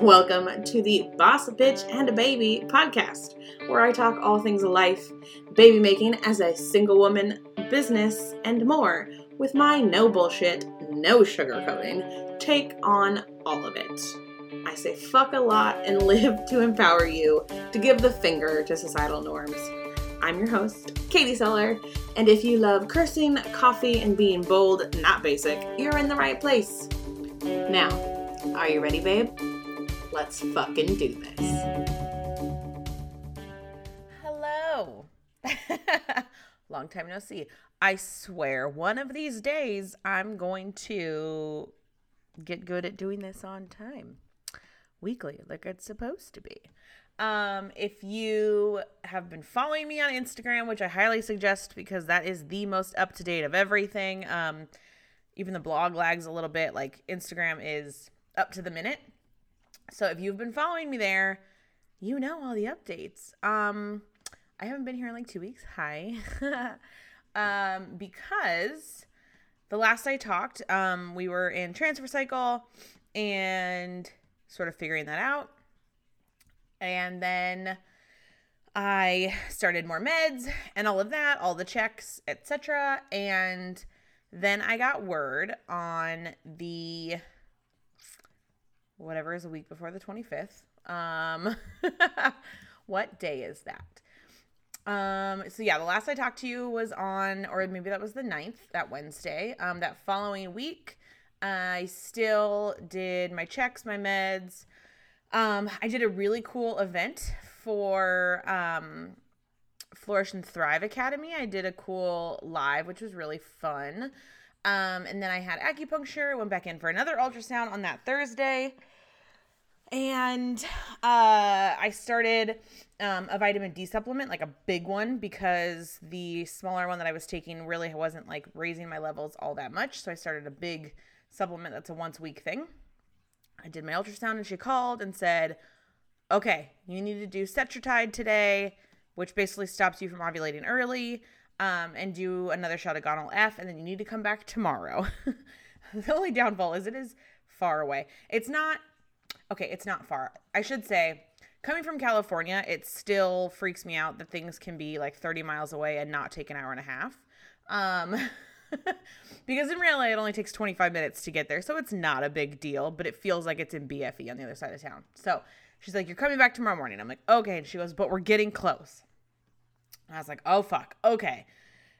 Welcome to the Boss Bitch and a Baby podcast, where I talk all things life, baby making as a single woman, business, and more with my no bullshit, no sugarcoating take on all of it. I say fuck a lot and live to empower you to give the finger to societal norms. I'm your host, Katie Seller, and if you love cursing, coffee, and being bold, not basic, you're in the right place. Now, are you ready, babe? Let's fucking do this. Hello. Long time no see. I swear, one of these days, I'm going to get good at doing this on time, weekly, like it's supposed to be. Um, if you have been following me on Instagram, which I highly suggest because that is the most up to date of everything, um, even the blog lags a little bit. Like Instagram is up to the minute. So if you've been following me there, you know all the updates. Um, I haven't been here in like two weeks. Hi. um, because the last I talked, um, we were in transfer cycle and sort of figuring that out. And then I started more meds and all of that, all the checks, etc. And then I got word on the whatever is a week before the 25th. Um, what day is that? Um, so yeah, the last I talked to you was on, or maybe that was the 9th, that Wednesday. Um, that following week, I still did my checks, my meds. Um, I did a really cool event for um, Flourish and Thrive Academy. I did a cool live, which was really fun. Um, and then I had acupuncture, went back in for another ultrasound on that Thursday. And uh, I started um, a vitamin D supplement, like a big one, because the smaller one that I was taking really wasn't like raising my levels all that much. So I started a big supplement that's a once a week thing. I did my ultrasound and she called and said, okay, you need to do Cetrotide today, which basically stops you from ovulating early um, and do another shot of Gonal F, and then you need to come back tomorrow. the only downfall is it is far away. It's not okay, it's not far. I should say, coming from California, it still freaks me out that things can be like 30 miles away and not take an hour and a half. Um, because in reality, it only takes 25 minutes to get there. So it's not a big deal, but it feels like it's in BFE on the other side of town. So she's like, You're coming back tomorrow morning. I'm like, Okay. And she goes, But we're getting close. And I was like, Oh, fuck. Okay.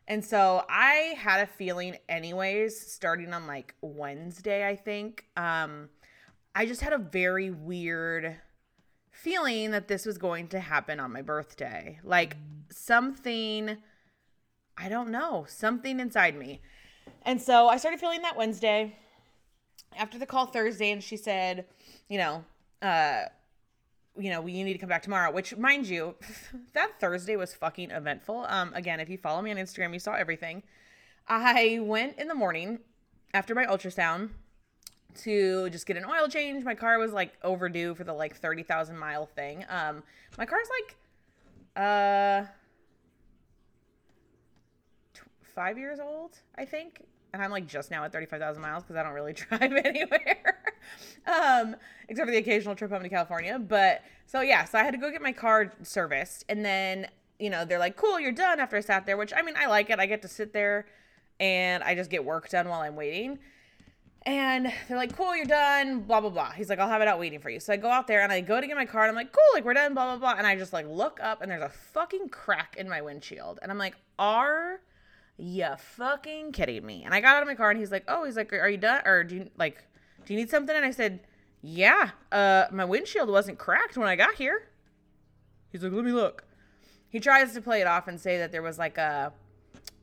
And so I had a feeling, anyways, starting on like Wednesday, I think. Um, I just had a very weird feeling that this was going to happen on my birthday. Like something, I don't know, something inside me. And so I started feeling that Wednesday after the call Thursday, and she said, you know, uh, you know, you need to come back tomorrow, which mind you, that Thursday was fucking eventful. Um, again, if you follow me on Instagram, you saw everything. I went in the morning after my ultrasound to just get an oil change. My car was like overdue for the like 30,000 mile thing. Um my car's like uh 5 years old, I think. And I'm like just now at 35,000 miles cuz I don't really drive anywhere. um except for the occasional trip home to California, but so yeah, so I had to go get my car serviced and then you know, they're like, "Cool, you're done." After I sat there, which I mean, I like it. I get to sit there and I just get work done while I'm waiting. And they're like, cool, you're done, blah, blah, blah. He's like, I'll have it out waiting for you. So I go out there and I go to get my car and I'm like, cool, like we're done, blah, blah, blah. And I just like look up and there's a fucking crack in my windshield. And I'm like, are you fucking kidding me? And I got out of my car and he's like, oh, he's like, are you done? Or do you like, do you need something? And I said, yeah, uh, my windshield wasn't cracked when I got here. He's like, let me look. He tries to play it off and say that there was like a,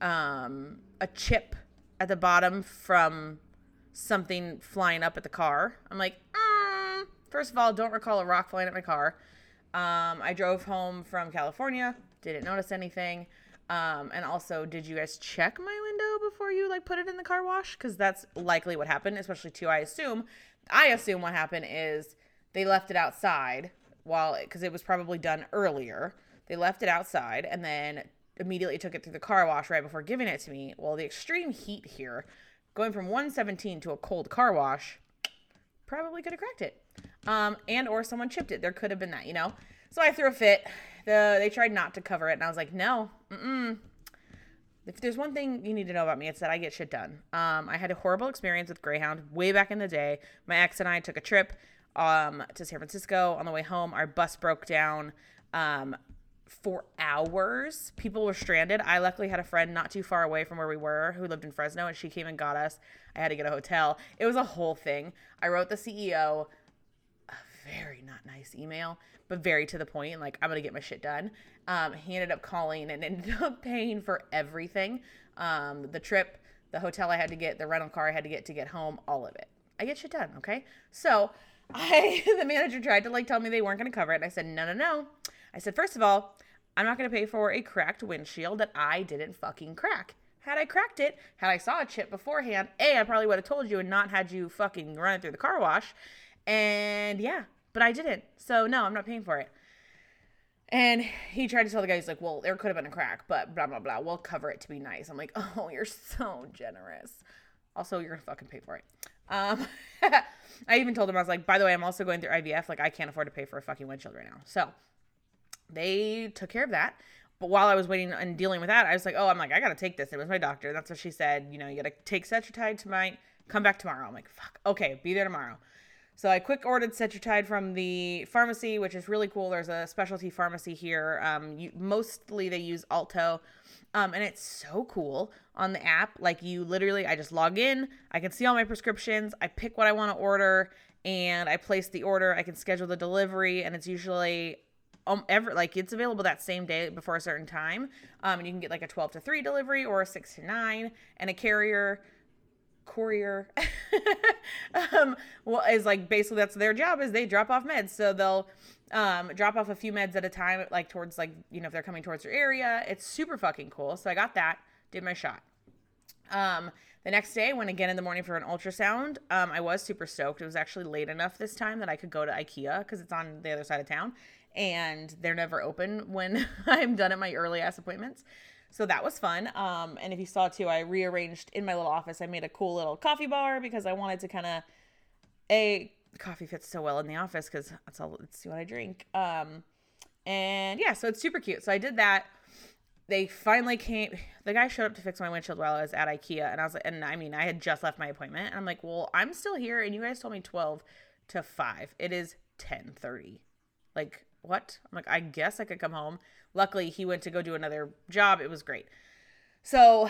um, a chip at the bottom from something flying up at the car. I'm like, mm. first of all, don't recall a rock flying at my car. Um, I drove home from California, didn't notice anything. Um, and also, did you guys check my window before you like put it in the car wash? Because that's likely what happened, especially too. I assume, I assume what happened is they left it outside while because it was probably done earlier. They left it outside and then immediately took it through the car wash right before giving it to me. Well, the extreme heat here going from 117 to a cold car wash probably could have cracked it. Um, and or someone chipped it. There could have been that, you know. So I threw a fit. The they tried not to cover it, and I was like, no, mm if there's one thing you need to know about me, it's that I get shit done. Um, I had a horrible experience with Greyhound way back in the day. My ex and I took a trip um, to San Francisco. On the way home, our bus broke down um, for hours. People were stranded. I luckily had a friend not too far away from where we were who lived in Fresno, and she came and got us. I had to get a hotel. It was a whole thing. I wrote the CEO very not nice email, but very to the point. Like, I'm going to get my shit done. Um, he ended up calling and ended up paying for everything um, the trip, the hotel I had to get, the rental car I had to get to get home, all of it. I get shit done, okay? So, I the manager tried to like tell me they weren't going to cover it. I said, "No, no, no." I said, first of all, I'm not going to pay for a cracked windshield that I didn't fucking crack. Had I cracked it, had I saw a chip beforehand, A, I probably would have told you and not had you fucking run through the car wash. And yeah, but I didn't. So no, I'm not paying for it. And he tried to tell the guy, he's like, well, there could have been a crack, but blah, blah, blah. We'll cover it to be nice. I'm like, oh, you're so generous. Also, you're going to fucking pay for it. Um, I even told him, I was like, by the way, I'm also going through IVF. Like, I can't afford to pay for a fucking windshield right now. So they took care of that. But while I was waiting and dealing with that, I was like, oh, I'm like, I got to take this. It was my doctor. That's what she said. You know, you got to take Cetrotide tonight, come back tomorrow. I'm like, fuck. Okay, be there tomorrow. So I quick ordered Cetrotide from the pharmacy, which is really cool. There's a specialty pharmacy here. Um, you, mostly they use Alto, um, and it's so cool on the app. Like you literally, I just log in, I can see all my prescriptions, I pick what I want to order, and I place the order. I can schedule the delivery, and it's usually um ever like it's available that same day before a certain time. Um, and you can get like a 12 to 3 delivery or a 6 to 9, and a carrier courier um, well is like basically that's their job is they drop off meds. So they'll um, drop off a few meds at a time like towards like you know if they're coming towards your area. It's super fucking cool. So i got that did my shot. Um, the next day went again in the morning for an ultrasound um, i was super stoked. It was actually late enough this time that i could go to ikea because it's on the other side of town and they're never open when i'm done at my early ass appointments so that was fun. Um, and if you saw too, I rearranged in my little office. I made a cool little coffee bar because I wanted to kind of a coffee fits so well in the office because that's all it's what I drink. Um, and yeah, so it's super cute. So I did that. They finally came. The guy showed up to fix my windshield while I was at IKEA, and I was like, and I mean, I had just left my appointment, and I'm like, well, I'm still here, and you guys told me twelve to five. It is ten thirty. Like what? I'm like, I guess I could come home. Luckily, he went to go do another job. It was great. So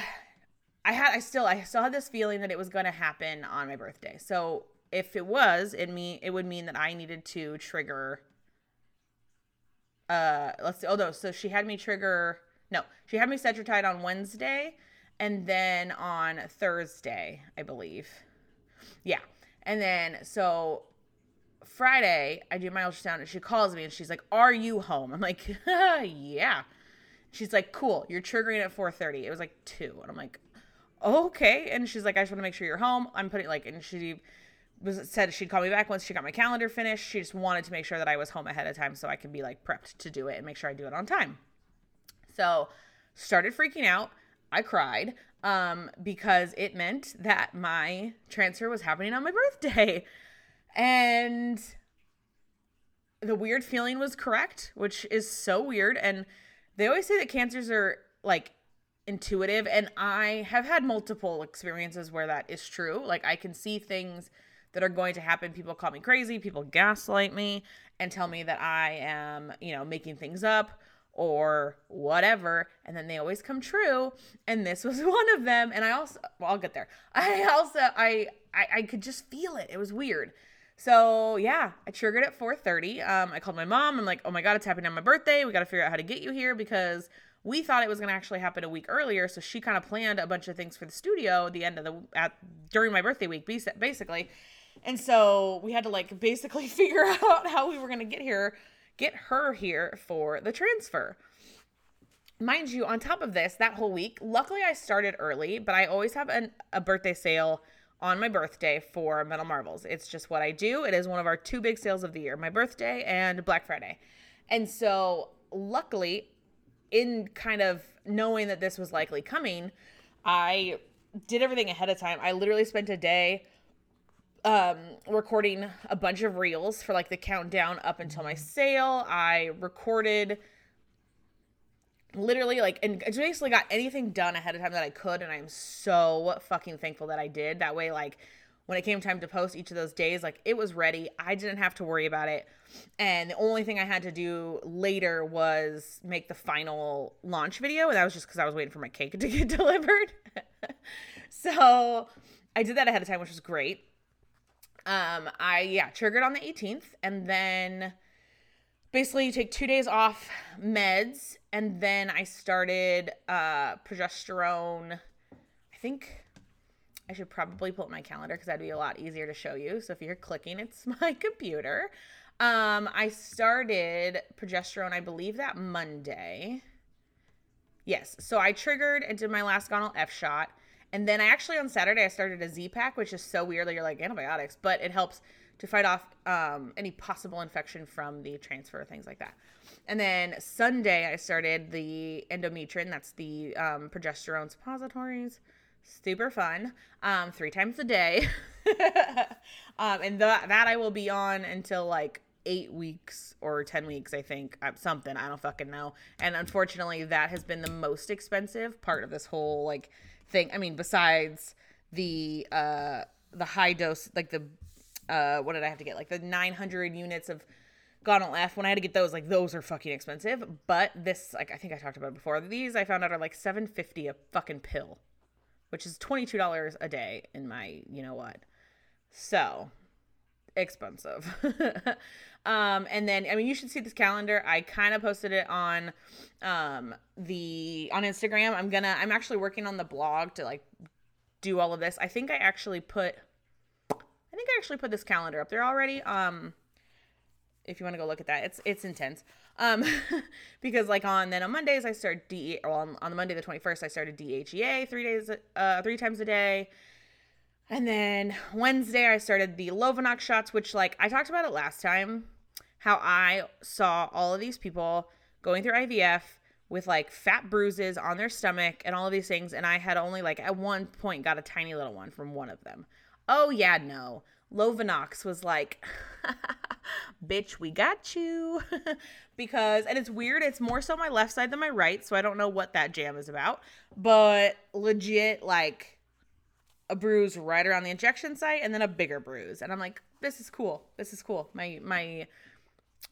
I had, I still, I still had this feeling that it was going to happen on my birthday. So if it was, it mean it would mean that I needed to trigger. Uh, let's see. Oh no, so she had me trigger. No, she had me set your Cetrotide on Wednesday, and then on Thursday, I believe. Yeah, and then so Friday, I do my ultrasound and she calls me and she's like, "Are you home?" I'm like, "Yeah." She's like, "Cool, you're triggering at 4:30." It was like 2, and I'm like, "Okay." And she's like, "I just want to make sure you're home." I'm putting like and she was said she'd call me back once she got my calendar finished. She just wanted to make sure that I was home ahead of time so I could be like prepped to do it and make sure I do it on time. So, started freaking out. I cried um, because it meant that my transfer was happening on my birthday. And the weird feeling was correct, which is so weird. And they always say that cancers are like intuitive. And I have had multiple experiences where that is true. Like I can see things that are going to happen. People call me crazy, people gaslight me and tell me that I am, you know, making things up or whatever and then they always come true and this was one of them and i also well, i'll get there i also I, I i could just feel it it was weird so yeah, I triggered at 4:30. Um, I called my mom. I'm like, oh my god, it's happening on my birthday. We got to figure out how to get you here because we thought it was gonna actually happen a week earlier. So she kind of planned a bunch of things for the studio at the end of the at during my birthday week, basically. And so we had to like basically figure out how we were gonna get here, get her here for the transfer. Mind you, on top of this, that whole week, luckily I started early, but I always have an, a birthday sale on my birthday for Metal Marvels. It's just what I do. It is one of our two big sales of the year my birthday and Black Friday. And so, luckily, in kind of knowing that this was likely coming, I did everything ahead of time. I literally spent a day um recording a bunch of reels for like the countdown up until my sale. I recorded literally like and basically got anything done ahead of time that I could and I'm so fucking thankful that I did. That way like when it came time to post each of those days, like it was ready. I didn't have to worry about it. And the only thing I had to do later was make the final launch video. And that was just because I was waiting for my cake to get delivered. so I did that ahead of time, which was great. Um, I, yeah, triggered on the 18th. And then basically you take two days off meds. And then I started uh, progesterone, I think I should probably pull up my calendar because that'd be a lot easier to show you. So if you're clicking, it's my computer. Um, I started progesterone, I believe that Monday. Yes. So I triggered and did my last gonal F shot. And then I actually on Saturday I started a Z pack, which is so weird that you're like antibiotics, but it helps to fight off um, any possible infection from the transfer, things like that. And then Sunday I started the endometrin, that's the um, progesterone suppositories. Super fun. Um three times a day. Um and that that i will be on until like eight weeks or 10 weeks i think uh, something i don't fucking know. And unfortunately that has been the most expensive part of this whole like thing. I mean besides the uh the high dose like the uh what did i have to get like the 900 units of Gonal F when I had to get those, like those are fucking expensive. But this, like I think I talked about before. These I found out are like seven fifty a fucking pill which is $22 a day in my, you know what. So, expensive. um and then I mean you should see this calendar. I kind of posted it on um the on Instagram. I'm to I'm actually working on the blog to like do all of this. I think I actually put I think I actually put this calendar up there already. Um if you want to go look at that. It's it's intense. Um, because like on then on Mondays I start D well on, on the Monday the 21st I started DHEA three days uh three times a day. And then Wednesday I started the Lovenox shots, which like I talked about it last time, how I saw all of these people going through IVF with like fat bruises on their stomach and all of these things, and I had only like at one point got a tiny little one from one of them. Oh yeah, no. Lovenox was like, bitch, we got you. because, and it's weird, it's more so my left side than my right, so I don't know what that jam is about. But legit, like, a bruise right around the injection site and then a bigger bruise. And I'm like, this is cool. This is cool. My, my,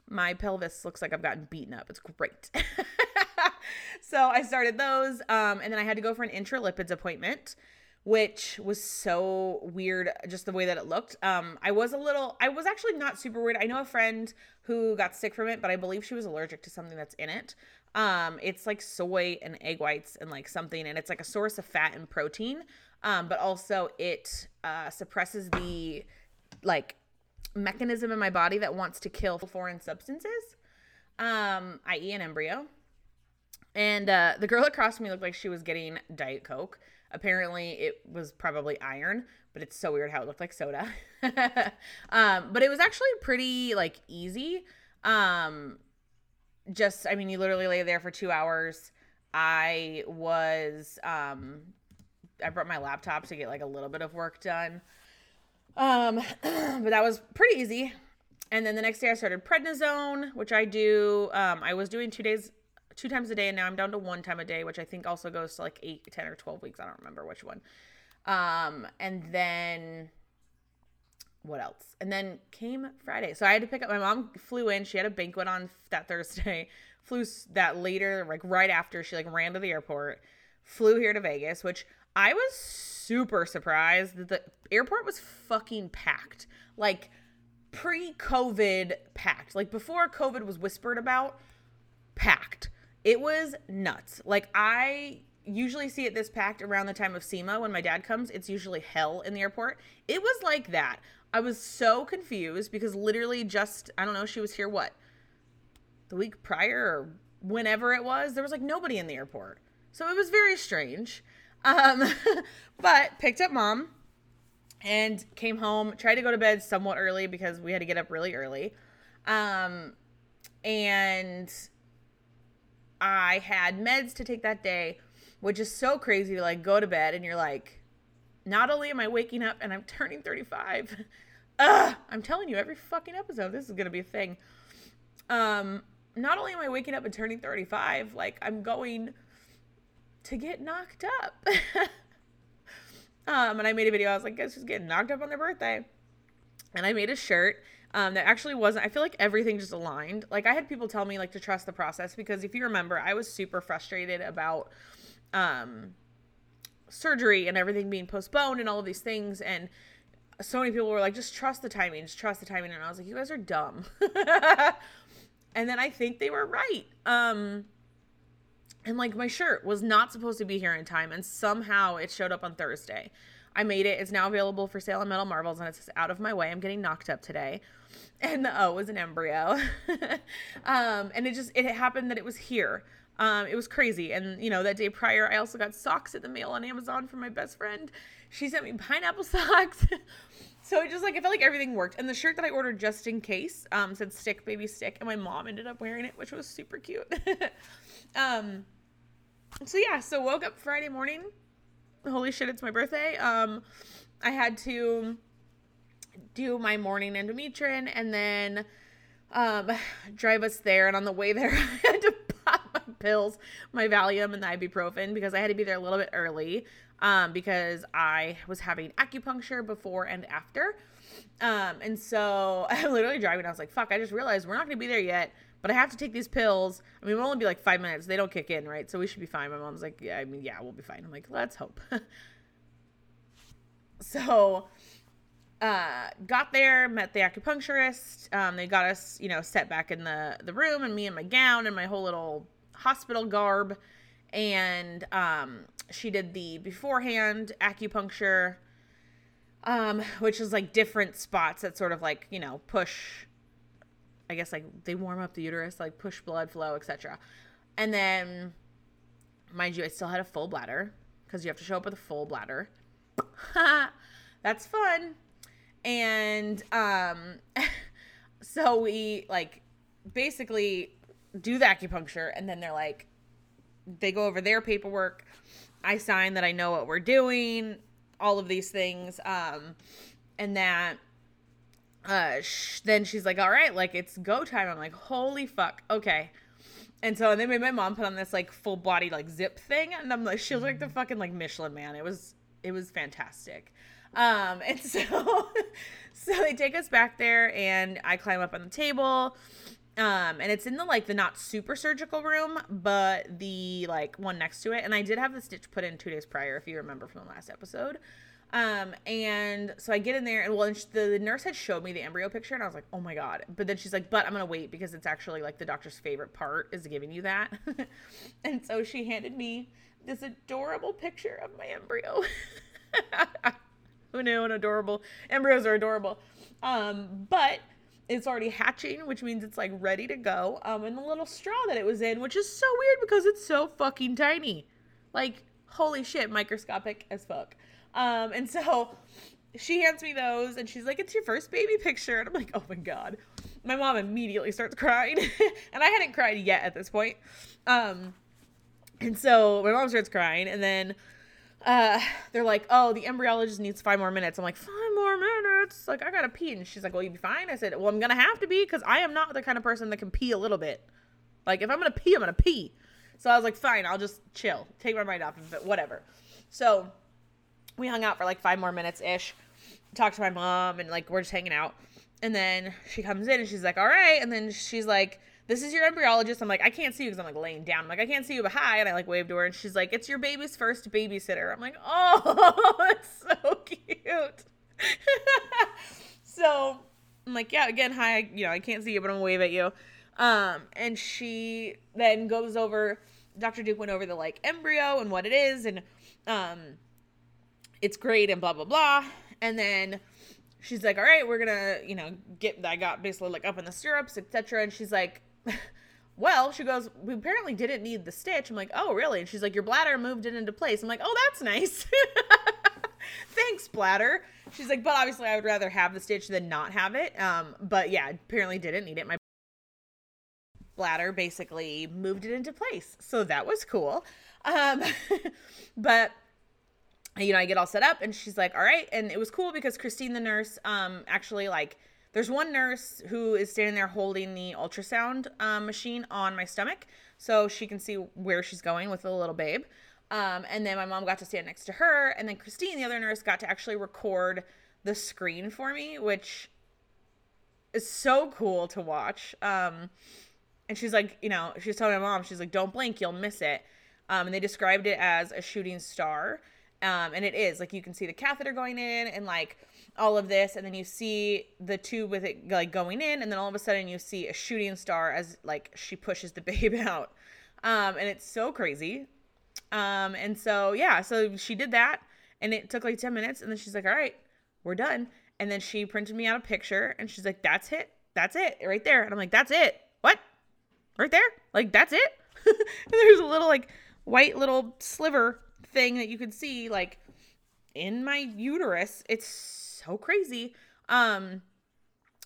my pelvis looks like I've gotten beaten up. It's great. so I started those. Um, and then I had to go for an intralipids appointment which was so weird just the way that it looked. Um I was a little I was actually not super weird. I know a friend who got sick from it, but I believe she was allergic to something that's in it. Um it's like soy and egg whites and like something and it's like a source of fat and protein. Um but also it uh suppresses the like mechanism in my body that wants to kill foreign substances. Um i.e. an embryo. And uh the girl across from me looked like she was getting diet coke Apparently, it was probably iron, but it's so weird how it looked like soda. um, but it was actually pretty like easy. Um, just, I mean, you literally lay there for two hours. I was, um, I brought my laptop to get like a little bit of work done. Um, but that was pretty easy. And then the next day I started prednisone, which I do. Um, I was doing two days two times a day and now I'm down to one time a day, which I think also goes to like eight, 10 or 12 weeks. I don't remember which one. Um, and then what else? And then came Friday. So I had to pick up my mom flew in. She had a banquet on that Thursday. Flew that later, like right after she like ran to the airport. Flew here to Vegas, which I was super surprised that the airport was fucking packed. Like pre-COVID packed. Like before COVID was whispered about, packed. It was nuts. Like I usually see it this packed around the time of SEMA when my dad comes. It's usually hell in the airport. It was like that. I was so confused because literally just I don't know, she was here what? The week prior or whenever it was, there was like nobody in the airport. So it was very strange. Um but picked up mom and came home, tried to go to bed somewhat early because we had to get up really early. Um and I had meds to take that day, which is so crazy to like go to bed and you're like, not only am I waking up and I'm turning 35, ugh, I'm telling you, every fucking episode, this is gonna be a thing. Um, not only am I waking up and turning 35, like I'm going to get knocked up. um, and I made a video. I was like, guys, just getting knocked up on their birthday. And I made a shirt um, that actually wasn't. I feel like everything just aligned. Like I had people tell me like to trust the process because if you remember, I was super frustrated about um, surgery and everything being postponed and all of these things. And so many people were like just trust the timing just trust the timing. And i was like you guys are dumb. And then i think they were right. Um and like my shirt was not supposed to be here in time. And somehow it showed up on thursday. I made it. It's now available for sale on metal marvels and it's out of my way. I'm getting knocked up today and the o was an embryo um and it just it happened that it was here um, it was crazy. And, you know, that day prior, I also got socks in the mail on Amazon from my best friend. She sent me pineapple socks. so it just like, I felt like everything worked. And the shirt that I ordered just in case um, said stick, baby, stick. And my mom ended up wearing it, which was super cute. um, so yeah, so woke up Friday morning. Holy shit, it's my birthday. Um, I had to do my morning endometrin and then um, drive us there. And on the way there, I had to pop my pills, my Valium and the ibuprofen because I had to be there a little bit early um, because I was having acupuncture before and after. Um, and so I'm literally driving. I was like, fuck, I just realized we're not going to be there yet, but I have to take these pills. I mean, we'll only be like five minutes. They don't kick in, right? So we should be fine. My mom's like, yeah, I mean, yeah, we'll be fine. I'm like, let's hope. so uh, got there, met the acupuncturist. Um, they got us, you know, set back in the the room, and me and my gown and my whole little hospital garb. And um, she did the beforehand acupuncture um, which is like different spots that sort of like you know push i guess like they warm up the uterus like push blood flow etc and then mind you i still had a full bladder because you have to show up with a full bladder. That's fun and um so we like basically do the acupuncture and then they're like they go over their paperwork. I sign that i know what we're doing all of these things um and that uh sh- then she's like all right like it's go time. I'm like holy fuck okay. And so and made my mom put on this like full body like zip thing and i'm like she was like the fucking like michelin man. It was it was fantastic. Um and so so they take us back there and i climb up on the table. Um and it's in the like the not super surgical room but the like one next to it. And i did have the stitch put in two days prior if you remember from the last episode. Um and so i get in there and well and the, the nurse had showed me the embryo picture and i was like oh my god. But then she's like but i'm gonna wait because it's actually like the doctor's favorite part is giving you that. And so she handed me this adorable picture of my embryo who knew an adorable embryos are adorable um but it's already hatching, which means it's like ready to go. Um, and the little straw that it was in, which is so weird because it's so fucking tiny. Like, holy shit, microscopic as fuck. Um, and so she hands me those and she's like, It's your first baby picture. And I'm like, Oh my God. My mom immediately starts crying. and I hadn't cried yet at this point. Um, and so my mom starts crying and then uh, they're like, oh, the embryologist needs five more minutes. I'm like, five more minutes? Like, I gotta pee. And she's like, well, you be fine. I said, well, I'm gonna have to be because I am not the kind of person that can pee a little bit. Like, if I'm gonna pee, I'm gonna pee. So I was like, fine, I'll just chill, take my mind off of it, whatever. So we hung out for like five more minutes ish, talked to my mom, and like, we're just hanging out. And then she comes in and she's like, all right. And then she's like, this is your embryologist. I'm like, I can't see you because I'm like laying down. I'm like, I can't see you, but hi. And I like waved to her and she's like, it's your baby's first babysitter. I'm like, oh, it's so cute. so I'm like, yeah, again, hi. You know, I can't see you, but I'm gonna wave at you. Um, and she then goes over, Dr. Duke went over the like embryo and what it is and, um, it's great and blah, blah, blah. And then she's like, all right, we're gonna, you know, get, I got basically like up in the stirrups, etc. And she's like, well, she goes, we apparently didn't need the stitch. I'm like, oh, really? And she's like, your bladder moved it into place. I'm like, oh, that's nice. Thanks, bladder. She's like, but obviously I would rather have the stitch than not have it. Um, but yeah, apparently didn't need it. My bladder basically moved it into place. So that was cool. Um, but you know, I get all set up and she's like, all right. And it was cool because Christine, the nurse, um, actually like, there's one nurse who is standing there holding the ultrasound um, machine on my stomach so she can see where she's going with the little babe. Um, and then my mom got to stand next to her. And then Christine, the other nurse, got to actually record the screen for me, which is so cool to watch. Um, and she's like, you know, she's telling my mom, she's like, don't blink, you'll miss it. Um, and they described it as a shooting star. Um, and it is like you can see the catheter going in and like all of this, and then you see the tube with it like going in, and then all of a sudden you see a shooting star as like she pushes the babe out. Um, and it's so crazy. Um, and so yeah, so she did that, and it took like 10 minutes, and then she's like, All right, we're done. And then she printed me out a picture and she's like, That's it. That's it. Right there. And I'm like, That's it. What? Right there? Like, that's it? and there's a little like white little sliver thing that you could see like in my uterus. It's so crazy. Um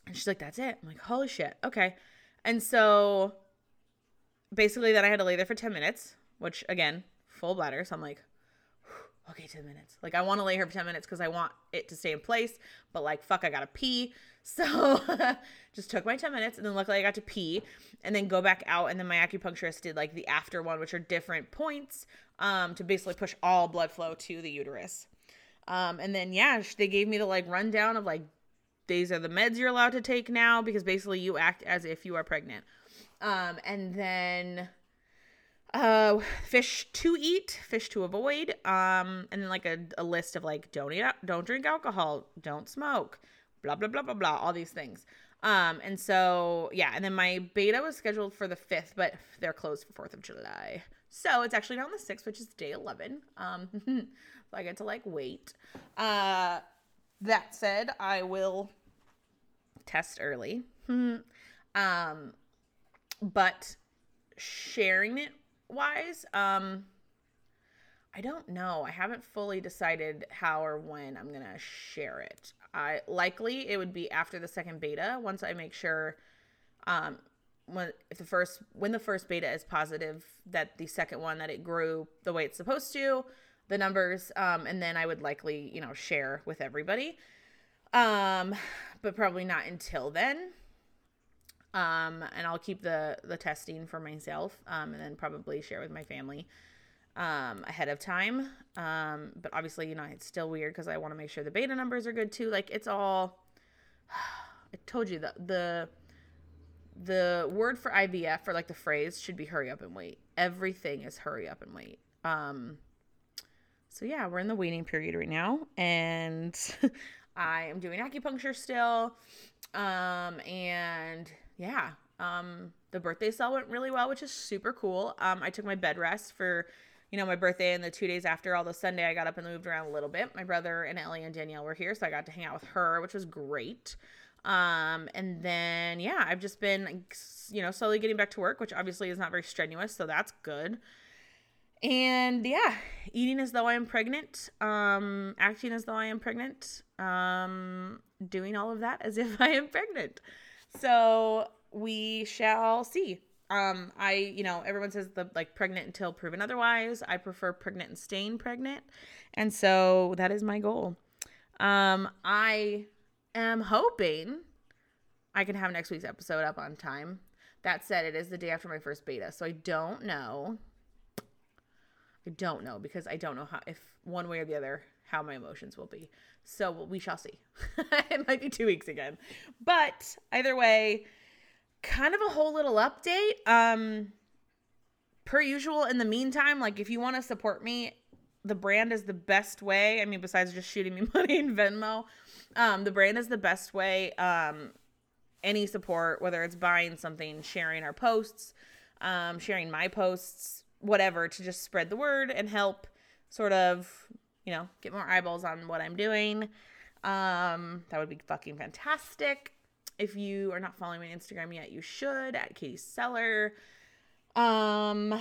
and she's like, That's it. I'm like, holy shit. Okay. And so basically then I had to lay there for 10 minutes, which again, full bladder. So I'm like, okay, 10 minutes. Like I want to lay here for 10 minutes because I want it to stay in place, but like fuck, I gotta pee. So just took my 10 minutes and then luckily I got to pee and then go back out and then my acupuncturist did like the after one, which are different points um, to basically push all blood flow to the uterus. Um, and then yeah, they gave me the like rundown of like these are the meds you're allowed to take now because basically you act as if you are pregnant. Um, and then uh fish to eat fish to avoid um and then like a, a list of like don't eat don't drink alcohol don't smoke blah blah blah blah blah all these things um and so yeah and then my beta was scheduled for the 5th but they're closed for 4th of july so it's actually now on the 6th which is day 11 um so i get to like wait uh that said i will test early um but sharing it wise, um, I don't know. I haven't fully decided how or when I'm gonna share it. I likely it would be after the second beta once I make sure um when if the first when the first beta is positive that the second one that it grew the way it's supposed to the numbers um and then I would likely you know share with everybody um but probably not until then um, and I'll keep the the testing for myself, um, and then probably share with my family um, ahead of time. Um, but obviously, you know, it's still weird because I want to make sure the beta numbers are good too. Like it's all. I told you the the word for IVF or like the phrase should be hurry up and wait. Everything is hurry up and wait. Um, so yeah, we're in the waiting period right now, and I am doing acupuncture still. Um, and yeah, um, the birthday cell went really well, which is super cool. Um, I took my bed rest for, you know, my birthday and the two days after. Although Sunday I got up and moved around a little bit. My brother and Ellie and Danielle were here, so I got to hang out with her, which was great. Um, and then yeah, I've just been, you know, slowly getting back to work, which obviously is not very strenuous, so that's good. And yeah, eating as though I am pregnant, um, acting as though I am pregnant, um, doing all of that as if I am pregnant. So we shall see. Um, I, you know, everyone says the like pregnant until proven otherwise. I prefer pregnant and staying pregnant. And so that is my goal. Um, I am hoping I can have next week's episode up on time. That said, it is the day after my first beta, so I don't know. I don't know because I don't know how if one way or the other how my emotions will be. So we shall see. it might be two weeks again. But either way, kind of a whole little update. Um per usual in the meantime, like if you want to support me, the brand is the best way. I mean, besides just shooting me money in Venmo, um, the brand is the best way. Um, any support, whether it's buying something, sharing our posts, um, sharing my posts, whatever, to just spread the word and help sort of you know, get more eyeballs on what I'm doing. Um, that would be fucking fantastic. If you are not following me on Instagram yet, you should at Katie Seller. Um,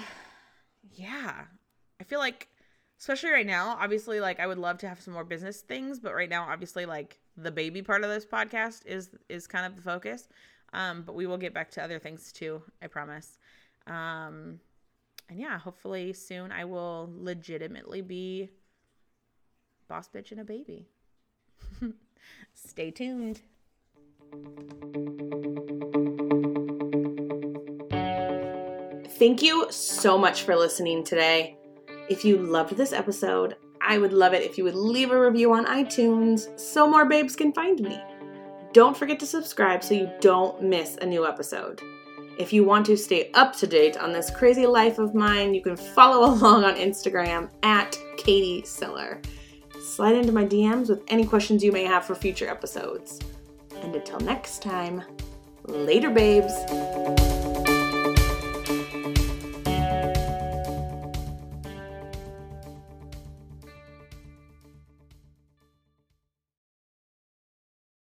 yeah, I feel like, especially right now, obviously, like I would love to have some more business things, but right now, obviously, like the baby part of this podcast is is kind of the focus. Um, but we will get back to other things too. I promise. Um, and yeah, hopefully soon I will legitimately be boss bitch and a baby. Stay tuned. Thank you so much for listening today. If you loved this episode, I would love it if you would leave a review on iTunes so more babes can find me. Don't forget to subscribe so you don't miss a new episode. If you want to stay up to date on this crazy life of mine, you can follow along on Instagram at Katie Siller. Slide into my DMs with any questions you may have for future episodes. And until next time, later, babes.